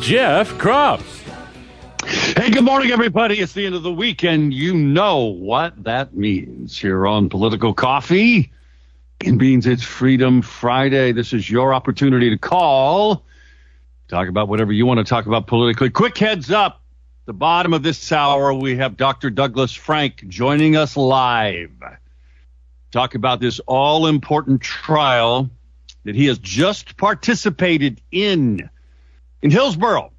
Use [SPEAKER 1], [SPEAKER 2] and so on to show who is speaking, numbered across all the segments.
[SPEAKER 1] Jeff Kropf.
[SPEAKER 2] Hey, good morning, everybody. It's the end of the week, and you know what that means here on Political Coffee. It means it's Freedom Friday. This is your opportunity to call, talk about whatever you want to talk about politically. Quick heads up the bottom of this hour, we have Dr. Douglas Frank joining us live. Talk about this all important trial that he has just participated in in Hillsboro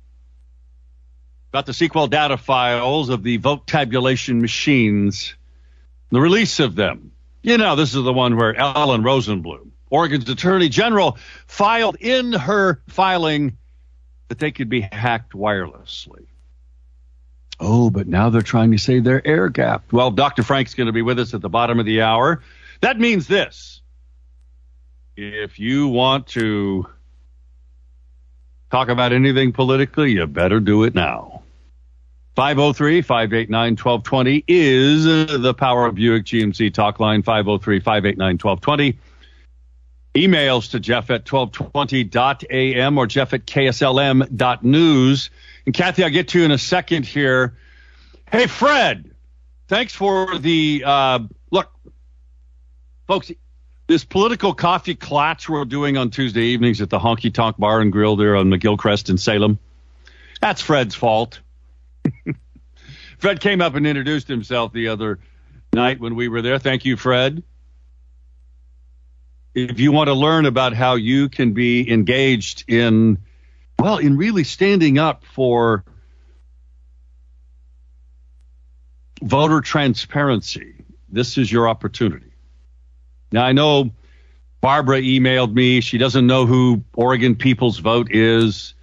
[SPEAKER 2] about the SQL data files of the vote tabulation machines, the release of them. You know, this is the one where Ellen Rosenblum, Oregon's Attorney General, filed in her filing that they could be hacked wirelessly. Oh, but now they're trying to say they're air gapped. Well, Dr. Frank's going to be with us at the bottom of the hour. That means this. If you want to talk about anything politically, you better do it now. 503 589 1220 is the Power of Buick GMC talk line 503 589 1220. Emails to Jeff at 1220.am or Jeff at KSLM.news. And Kathy, I'll get to you in a second here. Hey, Fred, thanks for the uh, look, folks. This political coffee clatch we're doing on Tuesday evenings at the Honky Tonk Bar and Grill there on McGilchrist in Salem. That's Fred's fault. Fred came up and introduced himself the other night when we were there. Thank you, Fred. If you want to learn about how you can be engaged in, well, in really standing up for voter transparency, this is your opportunity. Now, I know Barbara emailed me. She doesn't know who Oregon People's Vote is.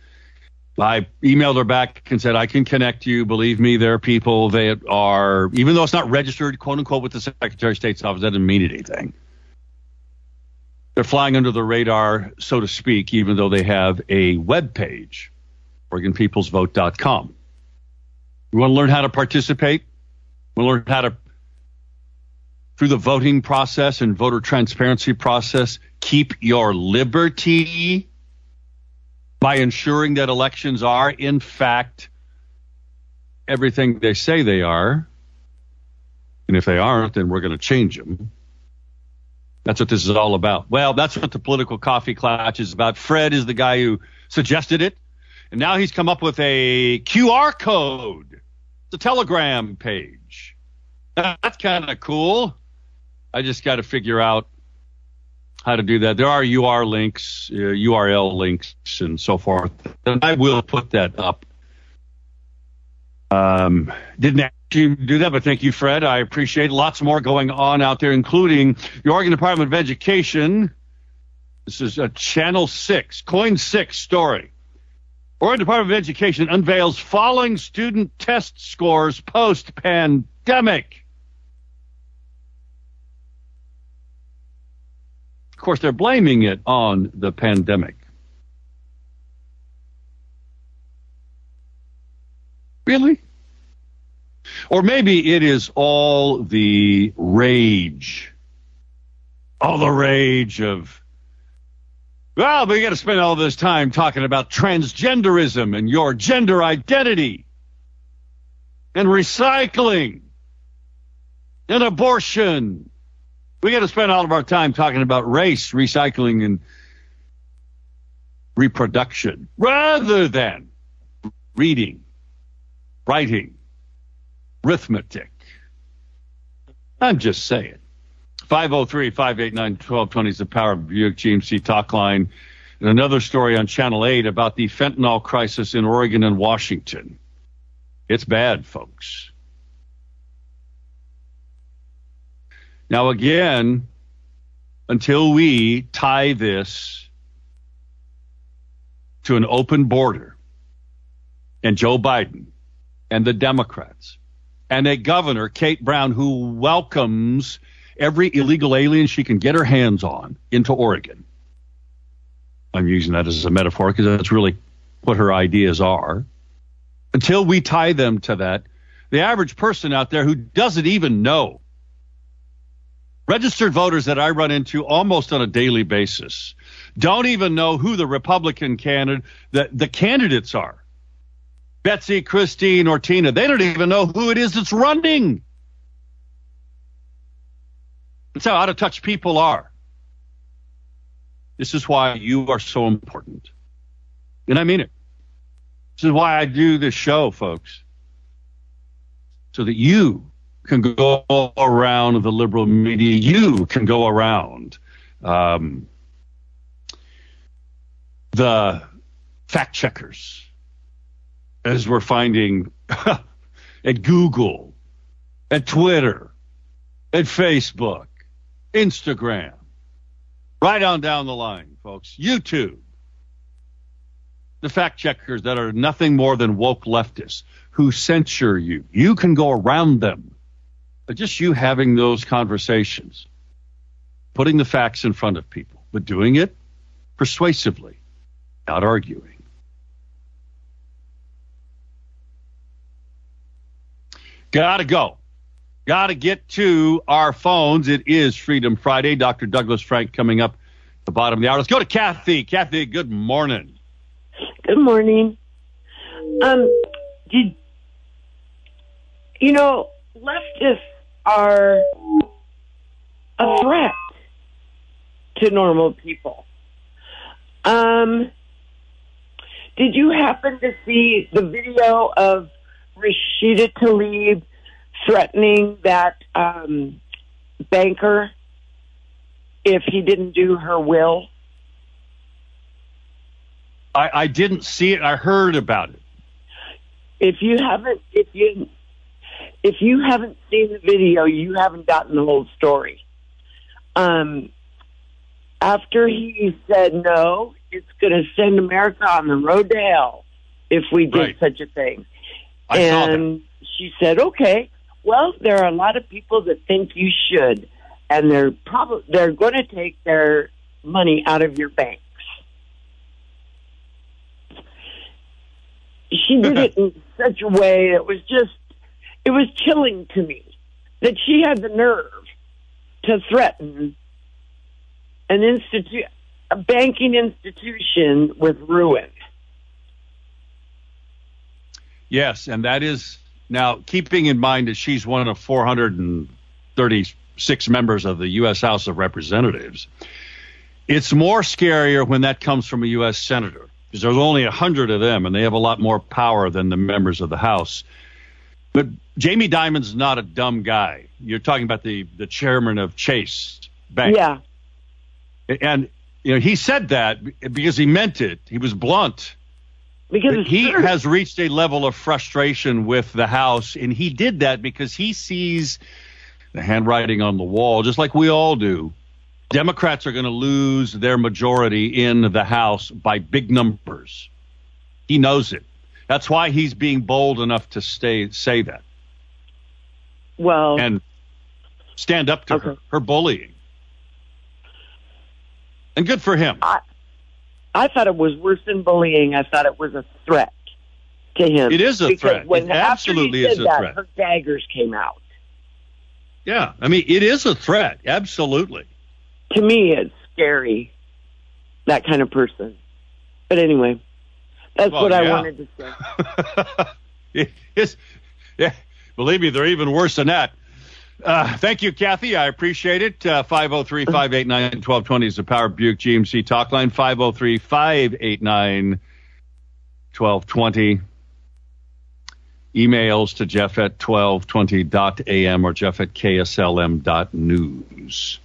[SPEAKER 2] I emailed her back and said, I can connect you. Believe me, there are people that are, even though it's not registered, quote unquote, with the Secretary of State's office, that doesn't mean anything. They're flying under the radar, so to speak, even though they have a web page, OregonPeoplesVote.com. You want to learn how to participate? You want to learn how to through the voting process and voter transparency process, keep your liberty by ensuring that elections are, in fact, everything they say they are. And if they aren't, then we're going to change them. That's what this is all about. Well, that's what the political coffee clutch is about. Fred is the guy who suggested it. And now he's come up with a QR code, the Telegram page. That's kind of cool. I just got to figure out how to do that. There are UR links, uh, URL links, and so forth. And I will put that up. Um, didn't actually do that, but thank you, Fred. I appreciate. Lots more going on out there, including the Oregon Department of Education. This is a Channel 6, KOIN 6 story. Oregon Department of Education unveils falling student test scores post pandemic. Course, they're blaming it on the pandemic. Really? Or maybe it is all the rage. All the rage of, well, we got to spend all this time talking about transgenderism and your gender identity and recycling and abortion we got to spend all of our time talking about race, recycling, and reproduction rather than reading, writing, arithmetic. I'm just saying. 503 589 1220 is the Power of Buick GMC talk line. And another story on Channel 8 about the fentanyl crisis in Oregon and Washington. It's bad, folks. Now, again, until we tie this to an open border and Joe Biden and the Democrats and a governor, Kate Brown, who welcomes every illegal alien she can get her hands on into Oregon. I'm using that as a metaphor because that's really what her ideas are. Until we tie them to that, the average person out there who doesn't even know, registered voters that I run into almost on a daily basis, don't even know who the Republican candidate, the, the candidates are. Betsy, Christine, or Tina, they don't even know who it is that's running. That's how out of touch people are. This is why you are so important. And I mean it. This is why I do this show, folks. So that you can go around the liberal media. You can go around um, the fact checkers, as we're finding at Google, at Twitter, at Facebook, Instagram, right on down the line, folks. YouTube. The fact checkers that are nothing more than woke leftists who censure you. You can go around them. Just you having those conversations, putting the facts in front of people, but doing it persuasively, not arguing. Gotta go. Gotta get to our phones. It is Freedom Friday. Dr. Douglas Frank coming up at the bottom of the hour. Let's go to Kathy. Kathy, good morning.
[SPEAKER 3] Good morning. Um, did you know leftists are a threat to normal people? Um, did you happen to see the video of Rashida Tlaib threatening that um, banker if he didn't do her will?
[SPEAKER 2] I, I didn't see it. I heard about it.
[SPEAKER 3] If you haven't, if you if you haven't seen the video, you haven't gotten the whole story. Um, after he said no, it's going to send America on the road to hell if we did
[SPEAKER 2] Right.
[SPEAKER 3] such a thing.
[SPEAKER 2] I
[SPEAKER 3] and she said, "Okay, well, there are a lot of people that think you should, and they're probably they're going to take their money out of your banks." She did it in such a way that was just it was chilling to me that she had the nerve to threaten an institute a banking institution with ruin.
[SPEAKER 2] Yes, and that is now keeping in mind that she's one of 436 members of the U.S. House of Representatives. It's more scarier when that comes from a U.S. senator because there's only 100 of them and they have a lot more power than the members of the House. But Jamie Dimon's not a dumb guy. You're talking about the, the chairman of Chase Bank.
[SPEAKER 3] Yeah.
[SPEAKER 2] And you know, he said that because he meant it. He was blunt.
[SPEAKER 3] Because
[SPEAKER 2] he
[SPEAKER 3] true.
[SPEAKER 2] has reached a level of frustration with the House, and he did that because he sees the handwriting on the wall, just like we all do. Democrats are going to lose their majority in the House by big numbers. He knows it. That's why he's being bold enough to stay say that
[SPEAKER 3] well,
[SPEAKER 2] and stand up to her,
[SPEAKER 3] Okay.
[SPEAKER 2] her bullying. And good for him.
[SPEAKER 3] I thought it was worse than bullying. I thought it was a threat to him.
[SPEAKER 2] It is a
[SPEAKER 3] because
[SPEAKER 2] threat.
[SPEAKER 3] When
[SPEAKER 2] It absolutely
[SPEAKER 3] said
[SPEAKER 2] is a
[SPEAKER 3] that,
[SPEAKER 2] threat.
[SPEAKER 3] Her daggers came out.
[SPEAKER 2] Yeah, I mean, it is a threat. Absolutely.
[SPEAKER 3] To me, it's scary. That kind of person. But anyway, that's
[SPEAKER 2] Well,
[SPEAKER 3] what I wanted to say.
[SPEAKER 2] Yes, yeah, believe me, they're even worse than that. Uh, thank you, Kathy. I appreciate it. Uh, 503 589 1220 is the Power Buick GMC talk line. 503 589 1220. Emails to Jeff at 1220.am or Jeff at KSLM.news.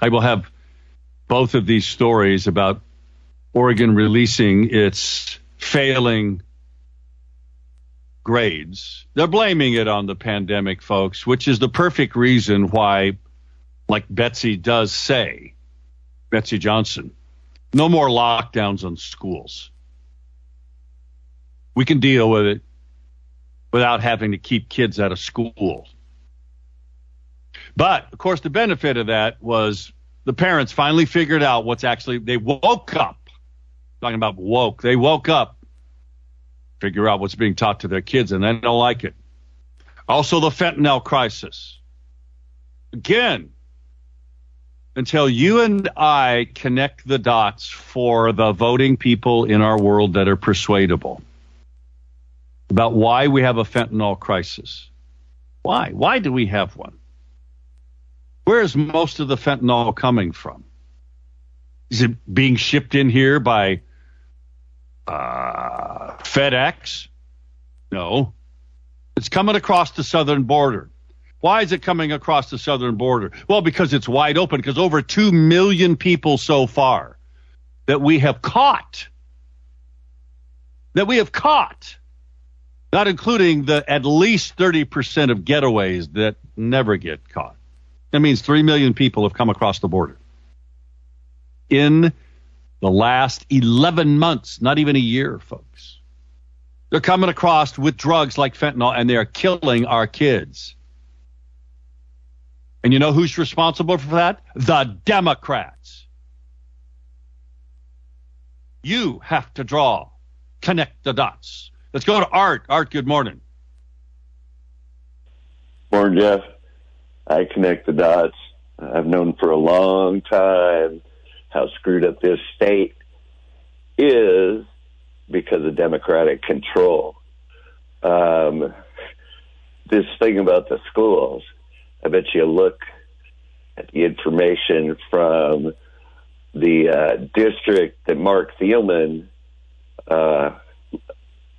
[SPEAKER 2] I will have both of these stories about Oregon releasing its failing grades. They're blaming it on the pandemic, folks, which is the perfect reason why, like Betsy does say, Betsy Johnson, no more lockdowns on schools. We can deal with it without having to keep kids out of school. But of course, the benefit of that was the parents finally figured out what's actually, they woke up. Talking about woke. They woke up, figure out what's being taught to their kids, and they don't like it. Also, the fentanyl crisis. Again, until you and I connect the dots for the voting people in our world that are persuadable about why we have a fentanyl crisis. Why? Why do we have one? Where is most of the fentanyl coming from? Is it being shipped in here by uh, FedEx? No. It's coming across the southern border. Why is it coming across the southern border? Well, because it's wide open, because over 2 million people so far that we have caught, that we have caught, not including the at least 30% of getaways that never get caught. That means 3 million people have come across the border in the last 11 months, not even a year, folks. They're coming across with drugs like fentanyl and they are killing our kids. And you know who's responsible for that? The Democrats. You have to draw, connect the dots. Let's go to Art. Art, good morning.
[SPEAKER 4] Morning, Jeff. I connect the dots. I've known for a long time how screwed up this state is because of Democratic control. Um, this thing about the schools, I bet you look at the information from the uh, district that Mark Thielman uh,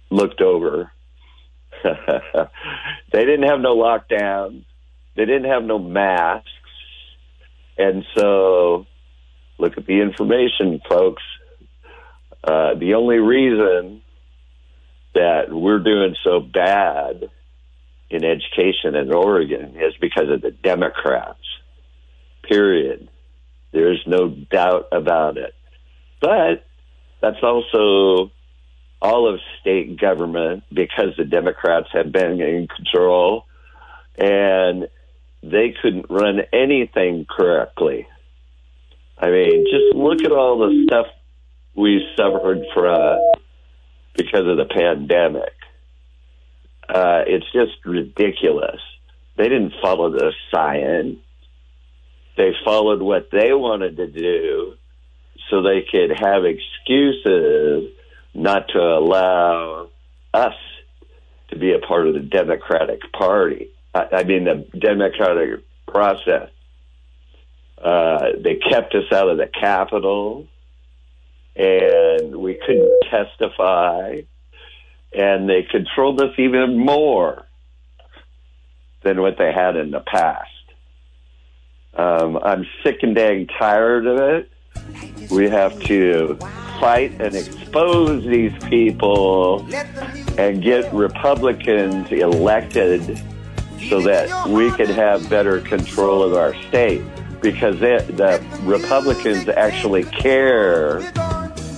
[SPEAKER 4] looked over. they didn't have no lockdowns. They didn't have no masks. And so, look at the information, folks. Uh, the only reason that we're doing so bad in education in Oregon is because of the Democrats. Period. There's no doubt about it. But that's also all of state government because the Democrats have been in control and they couldn't run anything correctly. I mean, just look at all the stuff we suffered from because of the pandemic. Uh, it's just ridiculous. They didn't follow the science. They followed what they wanted to do so they could have excuses not to allow us to be a part of the Democratic Party. I, I mean, the Democratic process. Uh, they kept us out of the Capitol, and we couldn't testify, and they controlled us even more than what they had in the past. Um, I'm sick and dang tired of it. We have to fight and expose these people and get Republicans elected so that we can have better control of our state. Because they, the Republicans actually care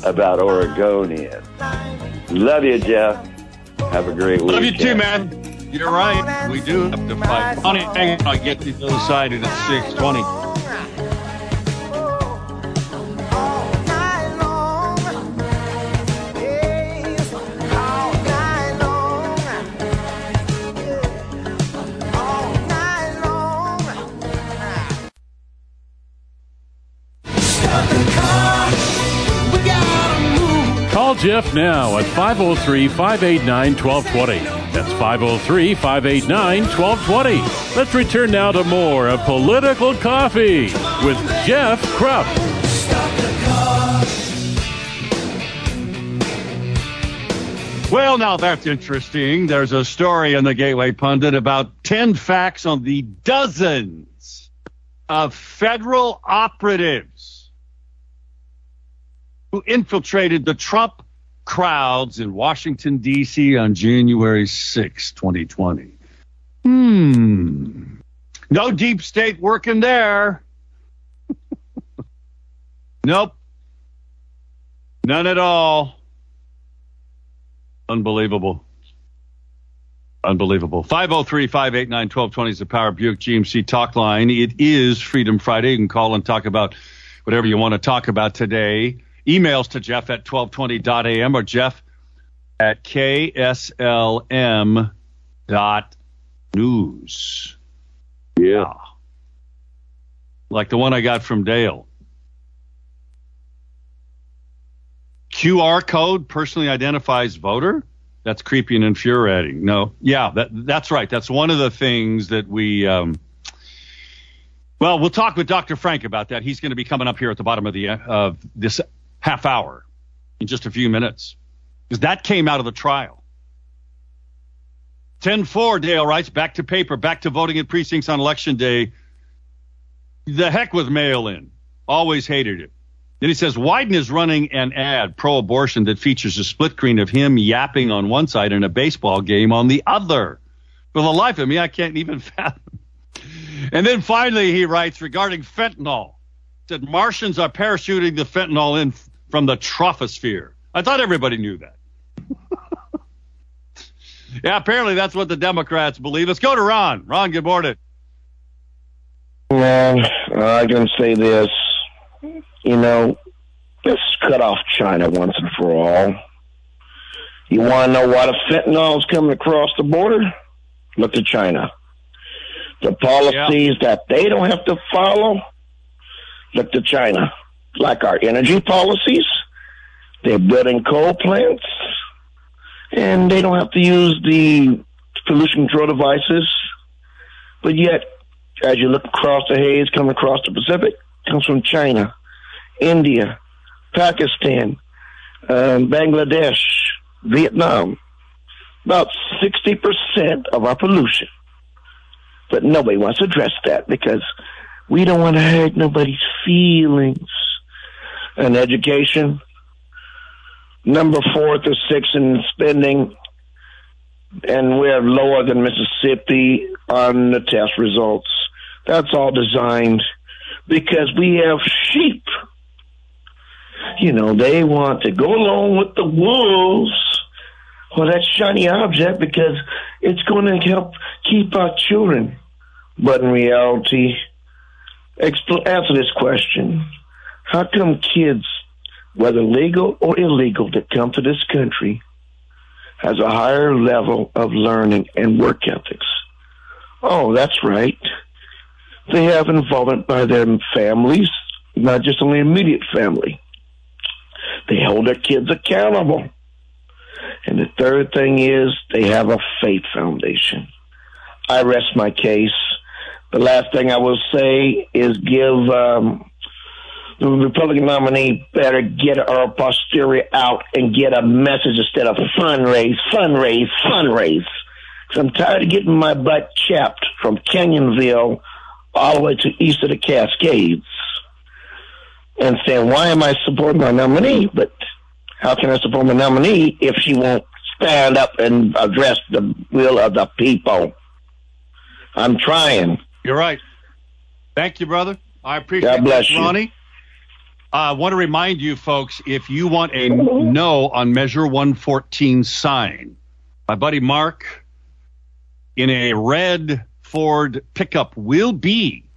[SPEAKER 4] about Oregonians. Love you, Jeff. Have a great week.
[SPEAKER 2] Love you too, man. You're right. We do have to fight. Funny thing, I get to the other side at 620.
[SPEAKER 1] Jeff now at 503 589 1220. That's 503 589 1220. Let's return now to more of Political Coffee with Jeff Kropf.
[SPEAKER 2] Well, now that's interesting. There's a story in the Gateway Pundit about 10 facts on the dozens of federal operatives who infiltrated the Trump crowds in Washington, D.C. on January 6, 2020. Hmm. No deep state working there. nope. None at all. Unbelievable. Unbelievable. 503 589 1220 is the Power Buick GMC talk line. It is Freedom Friday. You can call and talk about whatever you want to talk about today. Emails to Jeff at 1220.am or Jeff at KSLM dot news. Yeah. Like the one I got from Dale. QR code personally identifies voter? That's creepy and infuriating. No, yeah, that, that's right. That's one of the things that we. Um, well, we'll talk with Dr. Frank about that. He's going to be coming up here at the bottom of the of this half hour in just a few minutes because that came out of the trial. 10-4, Dale writes, back to paper, back to voting in precincts on election day. The heck with mail-in. Always hated it. Then he says Wyden is running an ad pro-abortion that features a split screen of him yapping on one side and a baseball game on the other. For the life of me, I can't even fathom. And then finally, he writes regarding fentanyl. Said Martians are parachuting the fentanyl in from the troposphere. I thought everybody knew that. yeah, apparently that's what the Democrats believe. Let's go to Ron. Ron, good morning.
[SPEAKER 5] Man, I can say this. You know, let's cut off China once and for all. You want to know why the fentanyl is coming across the border? Look to China. The policies that they don't have to follow, look to China. Like our energy policies, they're building coal plants, and they don't have to use the pollution control devices. But yet, as you look across the haze coming across the Pacific, comes from China, India, Pakistan, um, Bangladesh, Vietnam. About 60% of our pollution. But nobody wants to address that because we don't want to hurt nobody's feelings. And education, number four to six in spending, and we're lower than Mississippi on the test results. That's all designed because we have sheep. You know, they want to go along with the wolves or that shiny object because it's going to help keep our children. But in reality, expl- answer this question. How come kids, whether legal or illegal, that come to this country has a higher level of learning and work ethics? Oh, that's right. They have involvement by their families, not just only immediate family. They hold their kids accountable. And the third thing is they have a faith foundation. I rest my case. The last thing I will say is give um, the Republican nominee better get our posterior out and get a message instead of fundraise, fundraise, fundraise. Because I'm tired of getting my butt chapped from Canyonville all the way to east of the Cascades and saying, why am I supporting my nominee? But how can I support my nominee if she won't stand up and address the will of the people? I'm trying.
[SPEAKER 2] You're right. Thank you, brother. I appreciate
[SPEAKER 5] God bless
[SPEAKER 2] that,
[SPEAKER 5] you.
[SPEAKER 2] I want to remind you folks if you want a no on Measure 114 sign, my buddy Mark in a red Ford pickup will be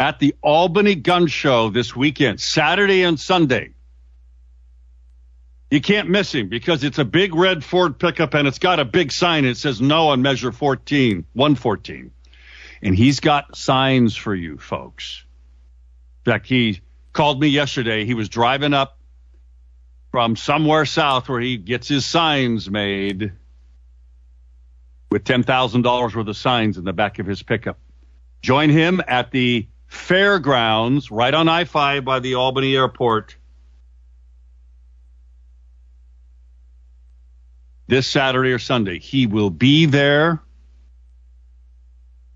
[SPEAKER 2] at the Albany Gun Show this weekend, Saturday and Sunday. You can't miss him because it's a big red Ford pickup and it's got a big sign. It says no on measure 14, 114. And he's got signs for you folks. In fact, he called me yesterday. He was driving up from somewhere south where he gets his signs made with $10,000 worth of signs in the back of his pickup. Join him at the fairgrounds right on I 5 by the Albany airport this Saturday or Sunday. He will be there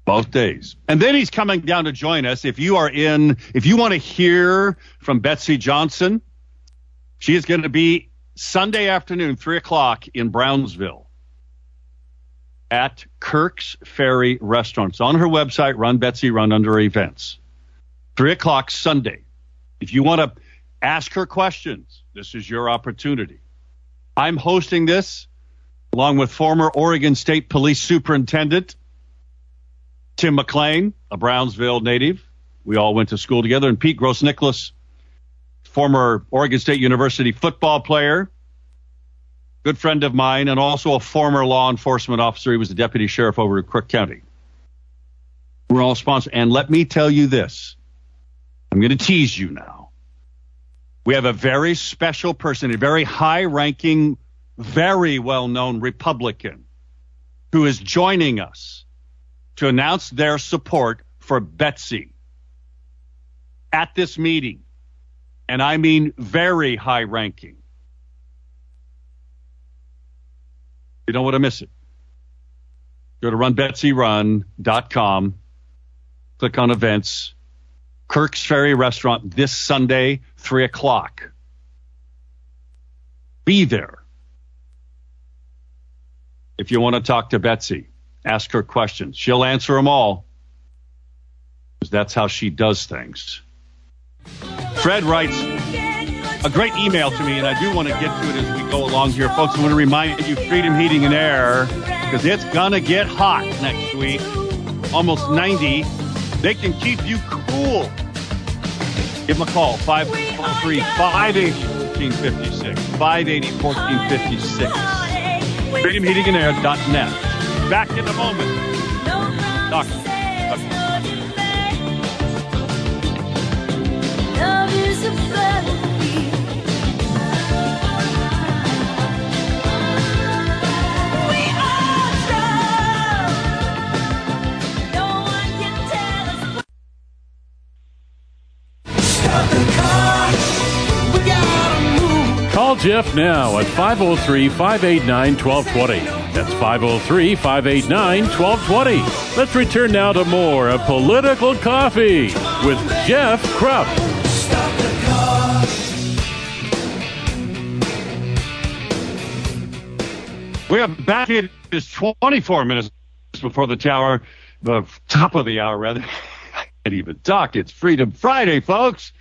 [SPEAKER 2] both days. And then he's coming down to join us. If you are in, if you want to hear from Betsy Johnson, she is going to be Sunday afternoon, three o'clock in Brownsville at Kirk's Ferry Restaurant. It's on her website, Run Betsy Run under events. Three o'clock Sunday. If you want to ask her questions, this is your opportunity. I'm hosting this. along with former Oregon State Police Superintendent Tim McLain, a Brownsville native. We all went to school together, and Pete Gross Nicholas, former Oregon State University football player, good friend of mine, and also a former law enforcement officer. He was the deputy sheriff over at Crook County. We're all sponsored. And let me tell you this I'm going to tease you now. We have a very special person, a very high ranking, very well known Republican who is joining us to announce their support for Betsy at this meeting. And I mean very high ranking. You don't want to miss it. Go to runbetsyrun.com, click on events, Kirk's Ferry Restaurant this Sunday, 3 o'clock. Be there. If you want to talk to Betsy, ask her questions. She'll answer them all that's how she does things. Fred writes a great email to me, and I do want to get to it as we go along here. Folks, I want to remind you Freedom Heating and Air because it's going to get hot next week, almost 90. They can keep you cool. Give them a call, 503 580 1456. 580 1456. FreedomHeatingandAir.net. Back in a moment. Doc.
[SPEAKER 6] Move.
[SPEAKER 1] Call Jeff now at 503 589 1220. That's 503 589 1220. Let's return now to more of Political Coffee with Jeff
[SPEAKER 6] Kropf.
[SPEAKER 2] We are back. It is 24 minutes before the tower, the top of the hour, rather. I can't even talk. It's Freedom Friday, folks.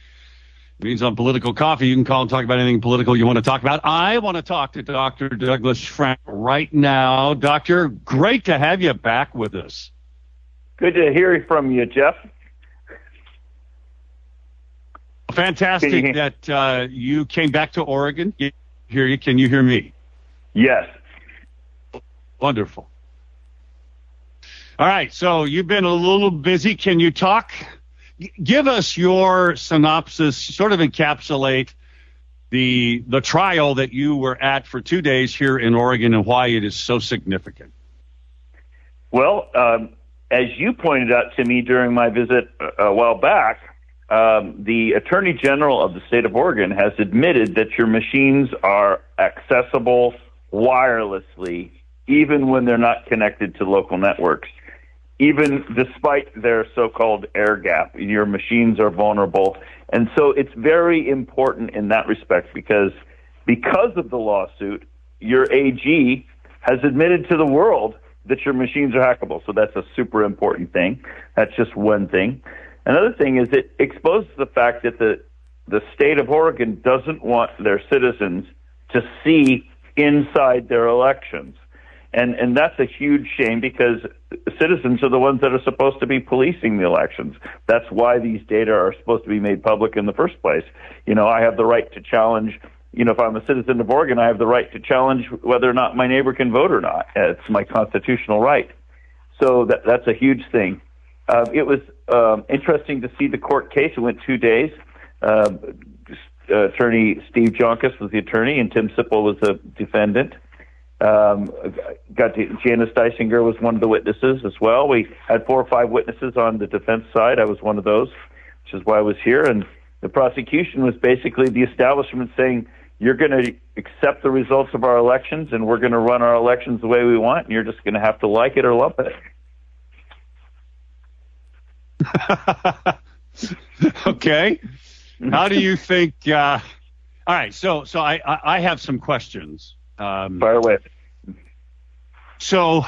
[SPEAKER 2] Means on Political Coffee, you can call and talk about anything political you want to talk about. I want to talk to Dr. Douglas Frank right now. Doctor, great to have you back with us.
[SPEAKER 7] Good to hear from you, Jeff.
[SPEAKER 2] Fantastic
[SPEAKER 7] you-
[SPEAKER 2] that uh, you came back to Oregon. Hear you? Can you hear me?
[SPEAKER 7] Yes.
[SPEAKER 2] Wonderful. All right, so you've been a little busy. Can you talk? Give us your synopsis, sort of encapsulate the the trial that you were at for two days here in Oregon and why it is so significant.
[SPEAKER 7] Well, um, as you pointed out to me during my visit uh, a while back, um, the Attorney General of the state of Oregon has admitted that your machines are accessible wirelessly, even when they're not connected to local networks. Even despite their so-called air gap, your machines are vulnerable, and so it's very important in that respect because because of the lawsuit, your AG has admitted to the world that your machines are hackable. So that's a super important thing. That's just one thing. Another thing is it exposes the fact that the the state of Oregon doesn't want their citizens to see inside their elections. And and that's a huge shame because citizens are the ones that are supposed to be policing the elections. That's why these data are supposed to be made public in the first place. You know, I have the right to challenge you know, if I'm a citizen of Oregon, I have the right to challenge whether or not my neighbor can vote or not. It's my constitutional right. So that, that's a huge thing. Uh, it was um, interesting to see the court case. It went two days. Uh, attorney Steve Joncus was the attorney, and Tim Sipple was the defendant. Um, got to, Janice Dysinger was one of the witnesses as well. We had four or five witnesses on the defense side. I was one of those, which is why I was here. And the prosecution was basically the establishment saying, you're going to accept the results of our elections and we're going to run our elections the way we want and you're just going to have to like it or love it.
[SPEAKER 2] okay. How do you think? Uh, all right. So, so I, I, I have some questions. Um,
[SPEAKER 7] Fire away.
[SPEAKER 2] So,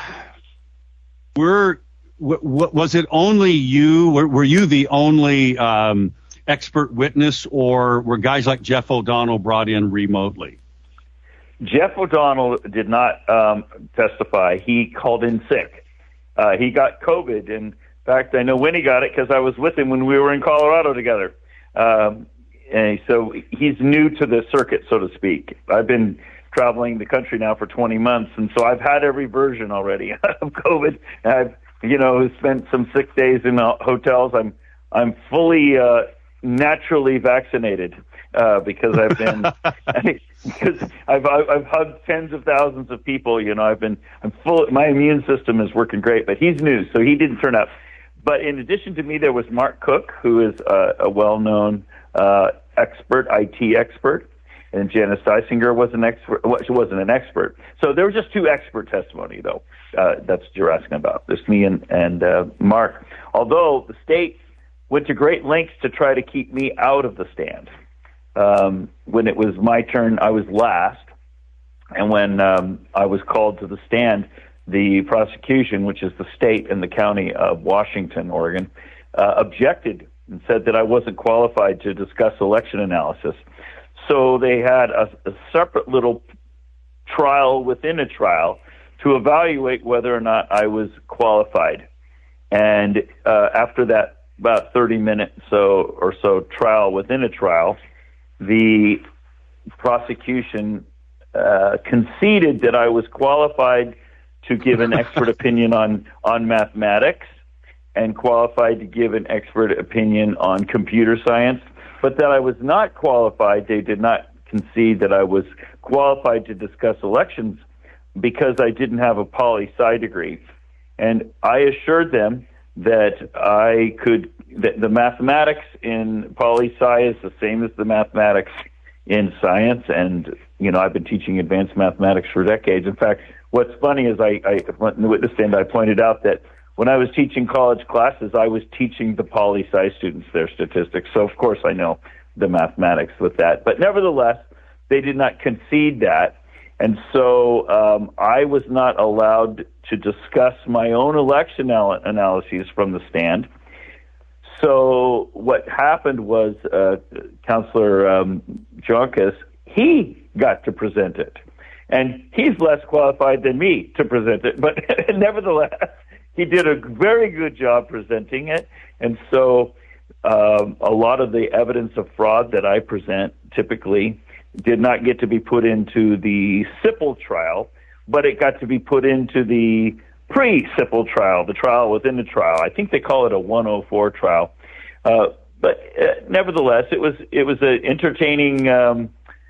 [SPEAKER 2] were was it only you? Were, were you the only um, expert witness, or were guys like Jeff O'Donnell brought in remotely?
[SPEAKER 7] Jeff O'Donnell did not um, testify. He called in sick. Uh, he got COVID. In fact, I know when he got it because I was with him when we were in Colorado together. Um, and so he's new to the circuit, so to speak. I've been traveling the country now for 20 months, and so I've had every version already of COVID. I've, you know, spent some sick days in hotels. I'm, I'm fully uh, naturally vaccinated uh, because I've been because I've I've I've hugged tens of thousands of people. You know, I've been I'm full. My immune system is working great, but he's new, so he didn't turn up. But in addition to me, there was Mark Cook, who is uh, a well-known uh, expert, IT expert, and Janice Dysinger was an expert. Well, she wasn't an expert, so there were just two expert testimony, though. Uh, that's what you're asking about. There's me and and uh, Mark. Although the state went to great lengths to try to keep me out of the stand. Um, when it was my turn, I was last, and when um, I was called to the stand, the prosecution, which is the state and the county of Washington, Oregon, uh, objected and said that I wasn't qualified to discuss election analysis. So they had a, a separate little trial within a trial to evaluate whether or not I was qualified. And uh, after that, about 30 minute so or so trial within a trial, the prosecution uh, conceded that I was qualified to give an expert opinion on on mathematics and qualified to give an expert opinion on computer science, but that I was not qualified. They did not concede that I was qualified to discuss elections because I didn't have a poli sci degree. And I assured them that I could, that the mathematics in poli sci is the same as the mathematics in science. And, you know, I've been teaching advanced mathematics for decades. In fact, what's funny is I, I went in the witness stand, I pointed out that when I was teaching college classes, I was teaching the poli sci students their statistics. So, of course, I know the mathematics with that. But nevertheless, they did not concede that. And so um, I was not allowed to discuss my own election anal- analyses from the stand. So what happened was uh, Councillor um, Joncus, he got to present it. And he's less qualified than me to present it. But nevertheless, he did a very good job presenting it. And so um, a lot of the evidence of fraud that I present typically did not get to be put into the SIPL trial, but it got to be put into the pre-SIPL trial, the trial within the trial. I think they call it a 104 trial. Uh, but uh, nevertheless, it was it was an entertaining um,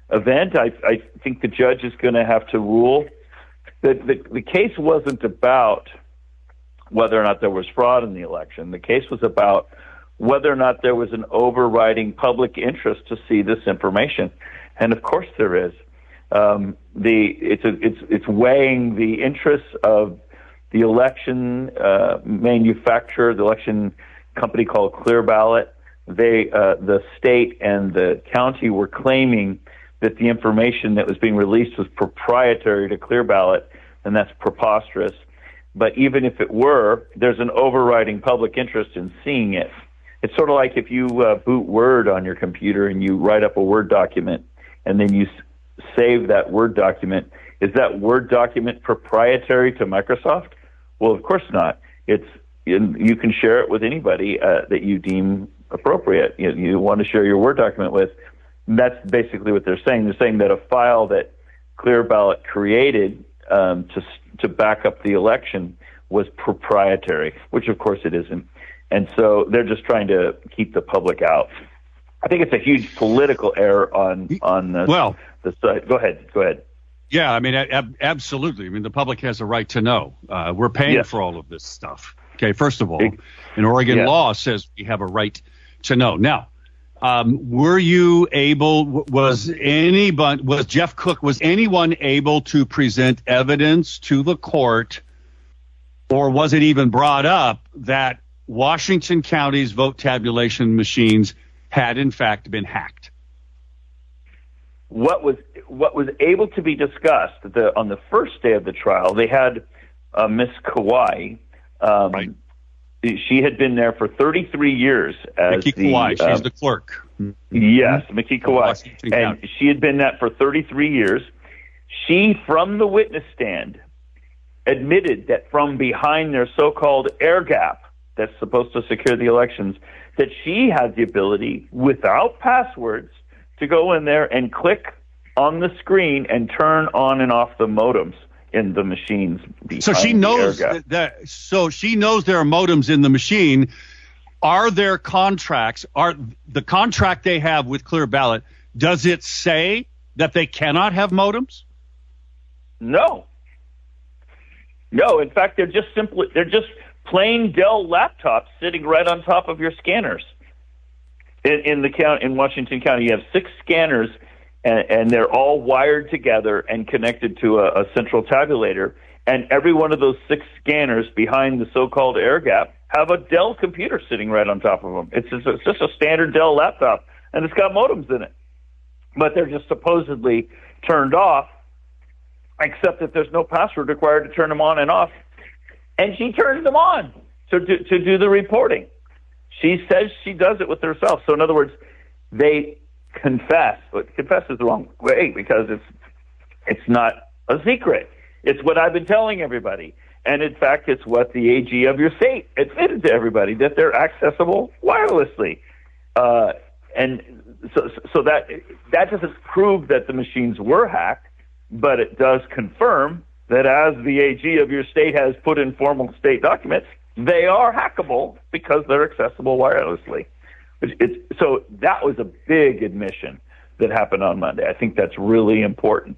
[SPEAKER 7] event. I, I think the judge is going to have to rule. that the the case wasn't about whether or not there was fraud in the election. The case was about whether or not there was an overriding public interest to see this information, and of course there is. Um, the it's a, it's it's weighing the interests of the election uh, manufacturer, the election company called Clear Ballot. They uh, the state and the county were claiming that the information that was being released was proprietary to Clear Ballot, and that's preposterous. But even if it were, there's an overriding public interest in seeing it. It's sort of like if you uh, boot Word on your computer and you write up a Word document and then you s- save that Word document. Is that Word document proprietary to Microsoft? Well, of course not. It's you can share it with anybody uh, that you deem appropriate. You, you want to share your Word document with. And that's basically what they're saying. They're saying that a file that Clear Ballot created um, to to back up the election was proprietary, which of course it isn't. And so they're just trying to keep the public out. I think it's a huge political error on on the,
[SPEAKER 2] Well-
[SPEAKER 7] the side. Go ahead. Go ahead.
[SPEAKER 2] Yeah, I mean, ab- absolutely. I mean, the public has a right to know. Uh, we're paying
[SPEAKER 7] Yes.
[SPEAKER 2] for all of this stuff. Okay, first of all, and Oregon
[SPEAKER 7] Yeah.
[SPEAKER 2] law says we have a right to know. Now, um, were you able? Was anyone? Was Jeff Cook? Was anyone able to present evidence to the court, or was it even brought up that Washington County's vote tabulation machines had in fact been hacked?
[SPEAKER 7] what was what was able to be discussed the, on the first day of the trial. They had uh, Miss Kawai. Um,
[SPEAKER 2] Right.
[SPEAKER 7] She had been there for 33 years as
[SPEAKER 2] Mickey
[SPEAKER 7] the
[SPEAKER 2] Kawai, she's
[SPEAKER 7] uh,
[SPEAKER 2] the clerk.
[SPEAKER 7] yes, Mickey Kawai, and she had been that for 33 years. She, from the witness stand, admitted that from behind their so-called air gap that's supposed to secure the elections, that she had the ability, without passwords, to go in there and click on the screen and turn on and off the modems in the machines.
[SPEAKER 2] So she knows that. So she knows there are modems in the machine. Are there contracts? Are the contract they have with Clear Ballot? Does it say that they cannot have modems?
[SPEAKER 7] No. No, in fact, they're just simply they're just plain Dell laptops sitting right on top of your scanners. In, in the count in Washington County, you have six scanners, and, and they're all wired together and connected to a, a central tabulator. And every one of those six scanners behind the so-called air gap have a Dell computer sitting right on top of them. It's just, it's just a standard Dell laptop, and it's got modems in it, but they're just supposedly turned off except that there's no password required to turn them on and off. And she turns them on to to do the reporting. She says she does it with herself. So in other words, they confess, but confess is the wrong way because it's it's not a secret. It's what I've been telling everybody. And in fact, it's what the AG of your state admitted to everybody that they're accessible wirelessly. Uh, and so, so that that doesn't prove that the machines were hacked but it does confirm that as the AG of your state has put in formal state documents, they are hackable because they're accessible wirelessly. It's, so that was a big admission that happened on Monday. I think that's really important.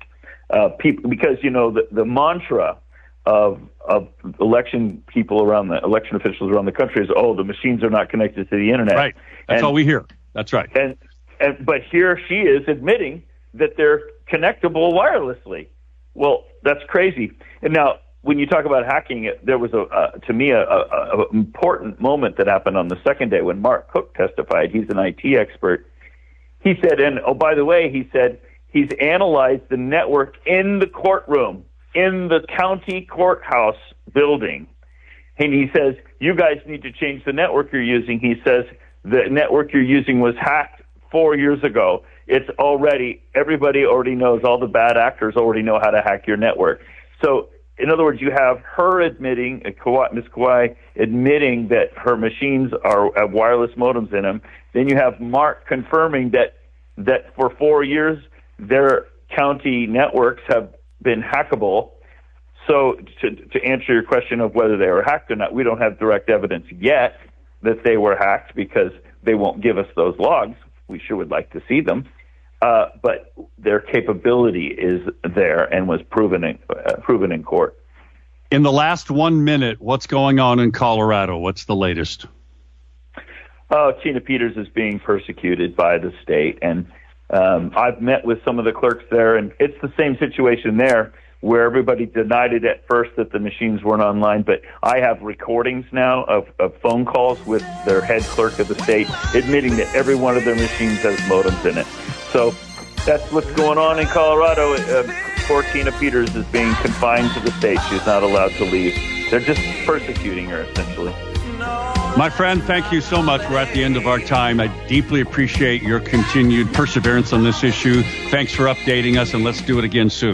[SPEAKER 7] Uh, people, because you know the, the mantra of of election people around the election officials around the country is, oh, the machines are not connected to the internet.
[SPEAKER 2] Right. That's
[SPEAKER 7] And-
[SPEAKER 2] all we hear. That's right.
[SPEAKER 7] and and but here she is admitting that they're connectable wirelessly. Well, that's crazy. And now, when you talk about hacking, there was a to me a, a, a important moment that happened on the second day when Mark Cook testified. He's an IT expert. He said, and oh by the way, he said he's analyzed the network in the courtroom in the county courthouse building and he says, You guys need to change the network you're using. He says, The network you're using was hacked four years ago. It's already, everybody already knows, all the bad actors already know how to hack your network. So, in other words, you have her admitting, uh, Ms. Kawai admitting that her machines are have wireless modems in them. Then you have Mark confirming that that for four years their county networks have been hackable. So to, to answer your question of whether they were hacked or not, we don't have direct evidence yet that they were hacked because they won't give us those logs. We sure would like to see them. Uh, but their capability is there and was proven in, uh, proven in court.
[SPEAKER 2] In the last one minute, what's going on in Colorado? What's the latest?
[SPEAKER 7] Oh, Tina Peters is being persecuted by the state, and um, I've met with some of the clerks there, and it's the same situation there where everybody denied it at first that the machines weren't online, but I have recordings now of, of phone calls with their head clerk of the state admitting that every one of their machines has modems in it. So that's what's going on in Colorado. Uh, poor Tina Peters is being confined to the state. She's not allowed to leave. They're just persecuting her, essentially.
[SPEAKER 2] My friend, thank you so much. We're at the end of our time. I deeply appreciate your continued perseverance on this issue. Thanks for updating us, and let's do it again soon.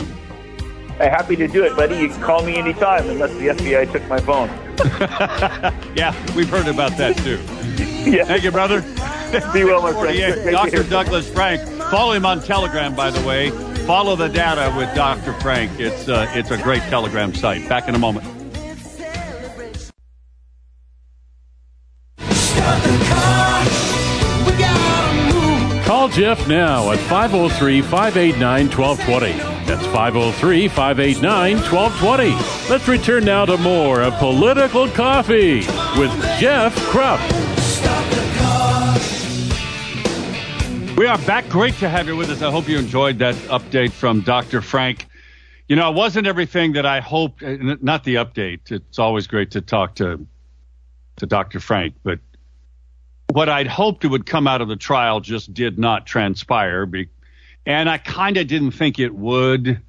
[SPEAKER 7] Hey, happy to do it, buddy. You can call me anytime unless the FBI took my phone.
[SPEAKER 2] Yeah, we've heard about that too.
[SPEAKER 7] Yeah.
[SPEAKER 2] Thank you, brother.
[SPEAKER 7] Be well, my friend.
[SPEAKER 2] 48, Dr. Douglas Frank. Follow him on Telegram, by the way. Follow the data with Dr. Frank. It's uh, it's a great Telegram site. Back in a moment.
[SPEAKER 1] Call Jeff now at 503 589 1220. That's 503 589 1220. Let's return now to more of Political Coffee with Jeff Kropf.
[SPEAKER 2] We are back. Great to have you with us. I hope you enjoyed that update from Dr. Frank. You know, it wasn't everything that I hoped. uh, Not the update. It's always great to talk to to Dr. Frank, but what I'd hoped it would come out of the trial just did not transpire. And I kind of didn't think it would,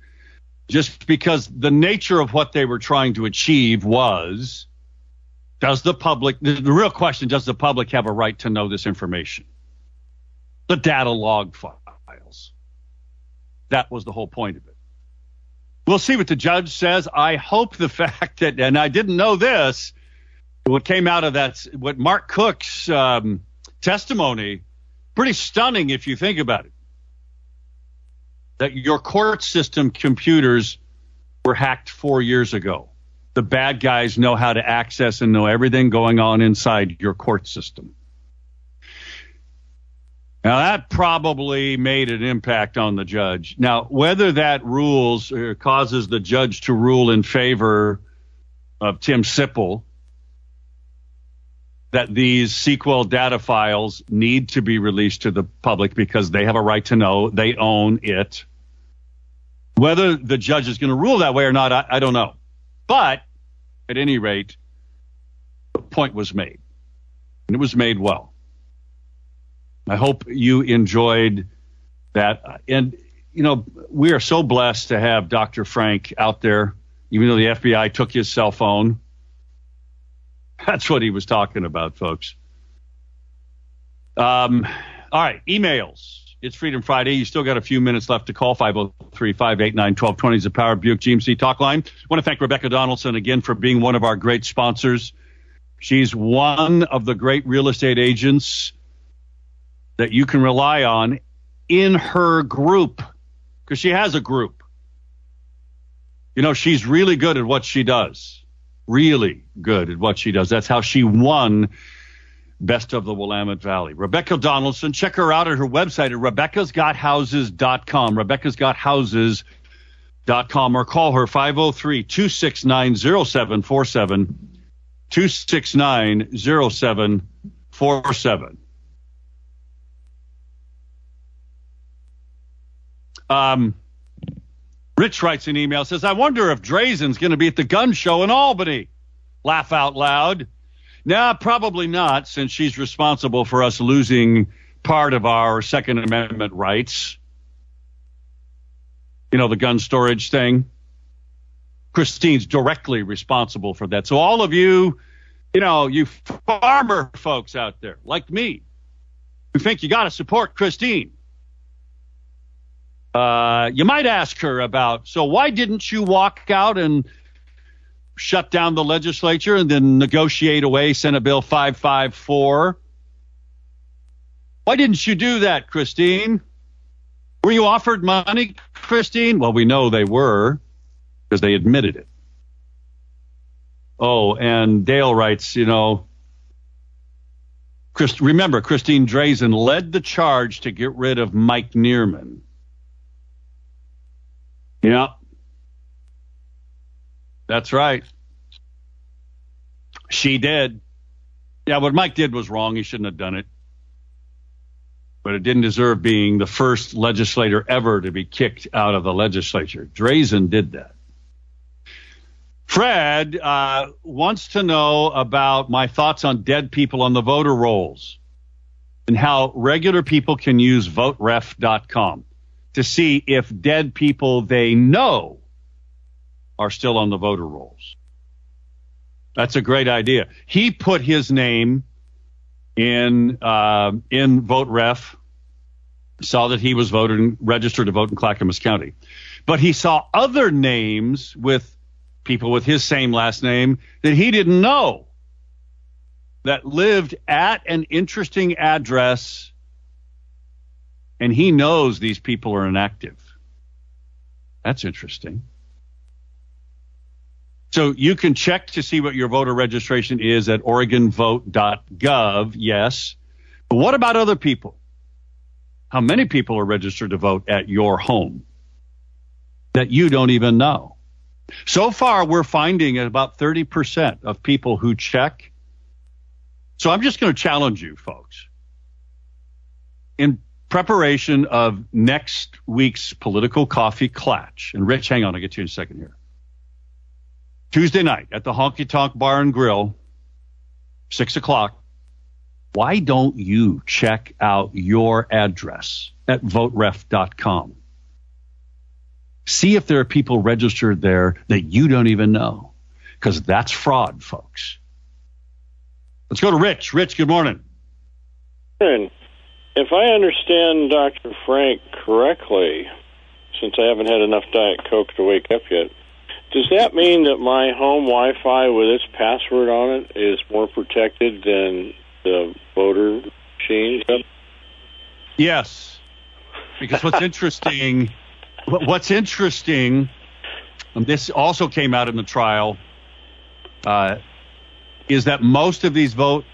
[SPEAKER 2] just because the nature of what they were trying to achieve was does the public, the real question, does the public have a right to know this information? The data log files. That was the whole point of it. We'll see what the judge says. I hope the fact that, and I didn't know this, what came out of that, what Mark Cook's um, testimony, pretty stunning if you think about it. That your court system computers were hacked four years ago. The bad guys know how to access and know everything going on inside your court system. Now, that probably made an impact on the judge. Now, whether that rules or causes the judge to rule in favor of Tim Sippel, that these SQL data files need to be released to the public because they have a right to know, they own it. Whether the judge is going to rule that way or not, I, I don't know. But at any rate, the point was made, and it was made well. I hope you enjoyed that. And, you know, we are so blessed to have Dr. Frank out there, even though the FBI took his cell phone. That's what he was talking about, folks. Um, all right, emails. It's Freedom Friday. You still got a few minutes left to call 503 589 1220 is the Power Buick GMC talk line. I want to thank Rebecca Donaldson again for being one of our great sponsors. She's one of the great real estate agents that you can rely on in her group because she has a group. You know, she's really good at what she does. Really good at what she does. That's how she won Best of the Willamette Valley. Rebecca Donaldson, check her out at her website at rebeccasgothouses.com. rebeccasgothouses.com or call her 503 269 0747. 269 0747. Um, Rich writes an email says, I wonder if Drazan's going to be at the gun show in Albany. Laugh out loud. Nah, probably not, since she's responsible for us losing part of our Second Amendment rights. You know, the gun storage thing. Christine's directly responsible for that. So, all of you, you know, you farmer folks out there, like me, who think you got to support Christine, uh, you might ask her about, so why didn't you walk out and shut down the legislature and then negotiate away Senate Bill 554? Why didn't you do that, Christine? Were you offered money, Christine? Well, we know they were because they admitted it. Oh, and Dale writes, you know, Chris, remember, Christine Drazan led the charge to get rid of Mike Nearman. Yeah. That's right. She did. Yeah, what Mike did was wrong. He shouldn't have done it. But it didn't deserve being the first legislator ever to be kicked out of the legislature. Drazan did that. Fred uh, wants to know about my thoughts on dead people on the voter rolls and how regular people can use voteref.com to see if dead people they know are still on the voter rolls. That's a great idea. He put his name in uh, in VoteRef, saw that he was voted registered to vote in Clackamas County, but he saw other names with people with his same last name that he didn't know that lived at an interesting address and he knows these people are inactive. That's interesting. So you can check to see what your voter registration is at OregonVote.gov. Yes. But what about other people? How many people are registered to vote at your home that you don't even know? So far, we're finding about 30% of people who check. So I'm just going to challenge you, folks. In preparation of next week's political coffee clatch, and Rich, hang on, I'll get to you in a second here. Tuesday night at the Honky Tonk Bar and Grill, six o'clock. Why don't you check out your address at voteref.com? See if there are people registered there that you don't even know, because that's fraud, folks. Let's go to Rich. Rich, good morning.
[SPEAKER 8] And if I understand Dr. Frank correctly, since I haven't had enough Diet Coke to wake up yet. Does that mean that my home Wi-Fi with its password on it is more protected than the voter machines?
[SPEAKER 2] Yes, because what's interesting, what's interesting, and this also came out in the trial, uh, is that most of these vote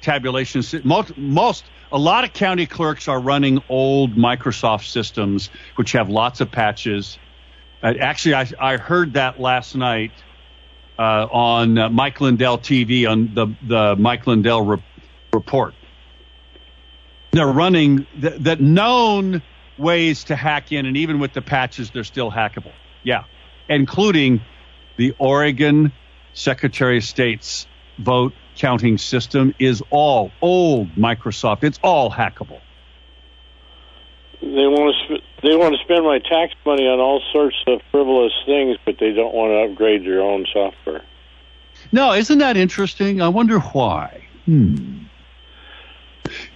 [SPEAKER 2] tabulations, most, most, a lot of county clerks are running old Microsoft systems, which have lots of patches. Uh, actually, I, I heard that last night uh, on uh, Mike Lindell TV on the the Mike Lindell re- report they're running th- that known ways to hack in, and even with the patches, they're still hackable. Yeah, including the Oregon Secretary of State's vote counting system is all old Microsoft. It's all hackable.
[SPEAKER 8] They want to sp- they want to spend my tax money on all sorts of frivolous things, but they don't want to upgrade their own software.
[SPEAKER 2] No, isn't that interesting? I wonder why. Hmm.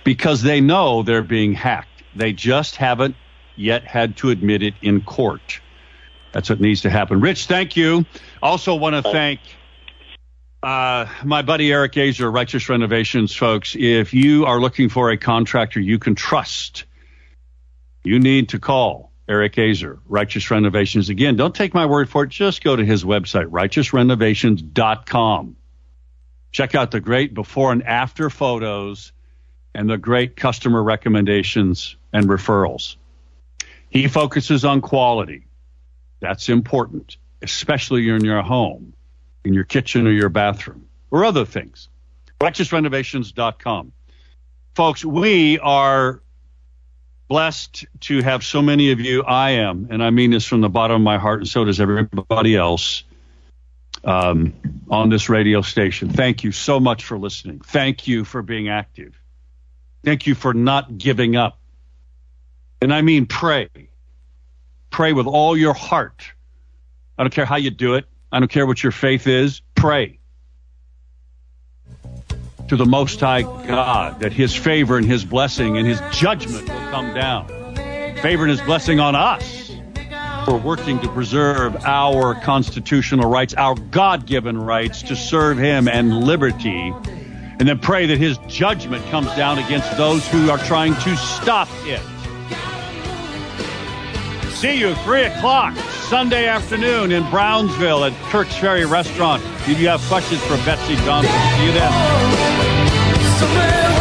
[SPEAKER 2] Because they know they're being hacked. They just haven't yet had to admit it in court. That's what needs to happen. Rich, thank you. Also, want to thank uh, my buddy Eric Azer, Righteous Renovations, folks. If you are looking for a contractor you can trust, you need to call Eric Azer, Righteous Renovations. Again, don't take my word for it. Just go to his website, righteousrenovations.com. Check out the great before and after photos and the great customer recommendations and referrals. He focuses on quality. That's important, especially in your home, in your kitchen or your bathroom, or other things. RighteousRenovations.com. Folks, we are blessed to have so many of you. I am, and I mean this from the bottom of my heart, and so does everybody else um, on this radio station. Thank you so much for listening. Thank you for being active. Thank you for not giving up. And I mean pray. Pray with all your heart. I don't care how you do it. I don't care what your faith is. Pray to the Most High God that His favor and His blessing and His judgment will come down. Favor and His blessing on us for working to preserve our constitutional rights, our God given rights to serve Him and liberty. And then pray that His judgment comes down against those who are trying to stop it. See you 3 o'clock Sunday afternoon in Brownsville at Kirk's Ferry Restaurant. If you have questions for Betsy Johnson, see you then.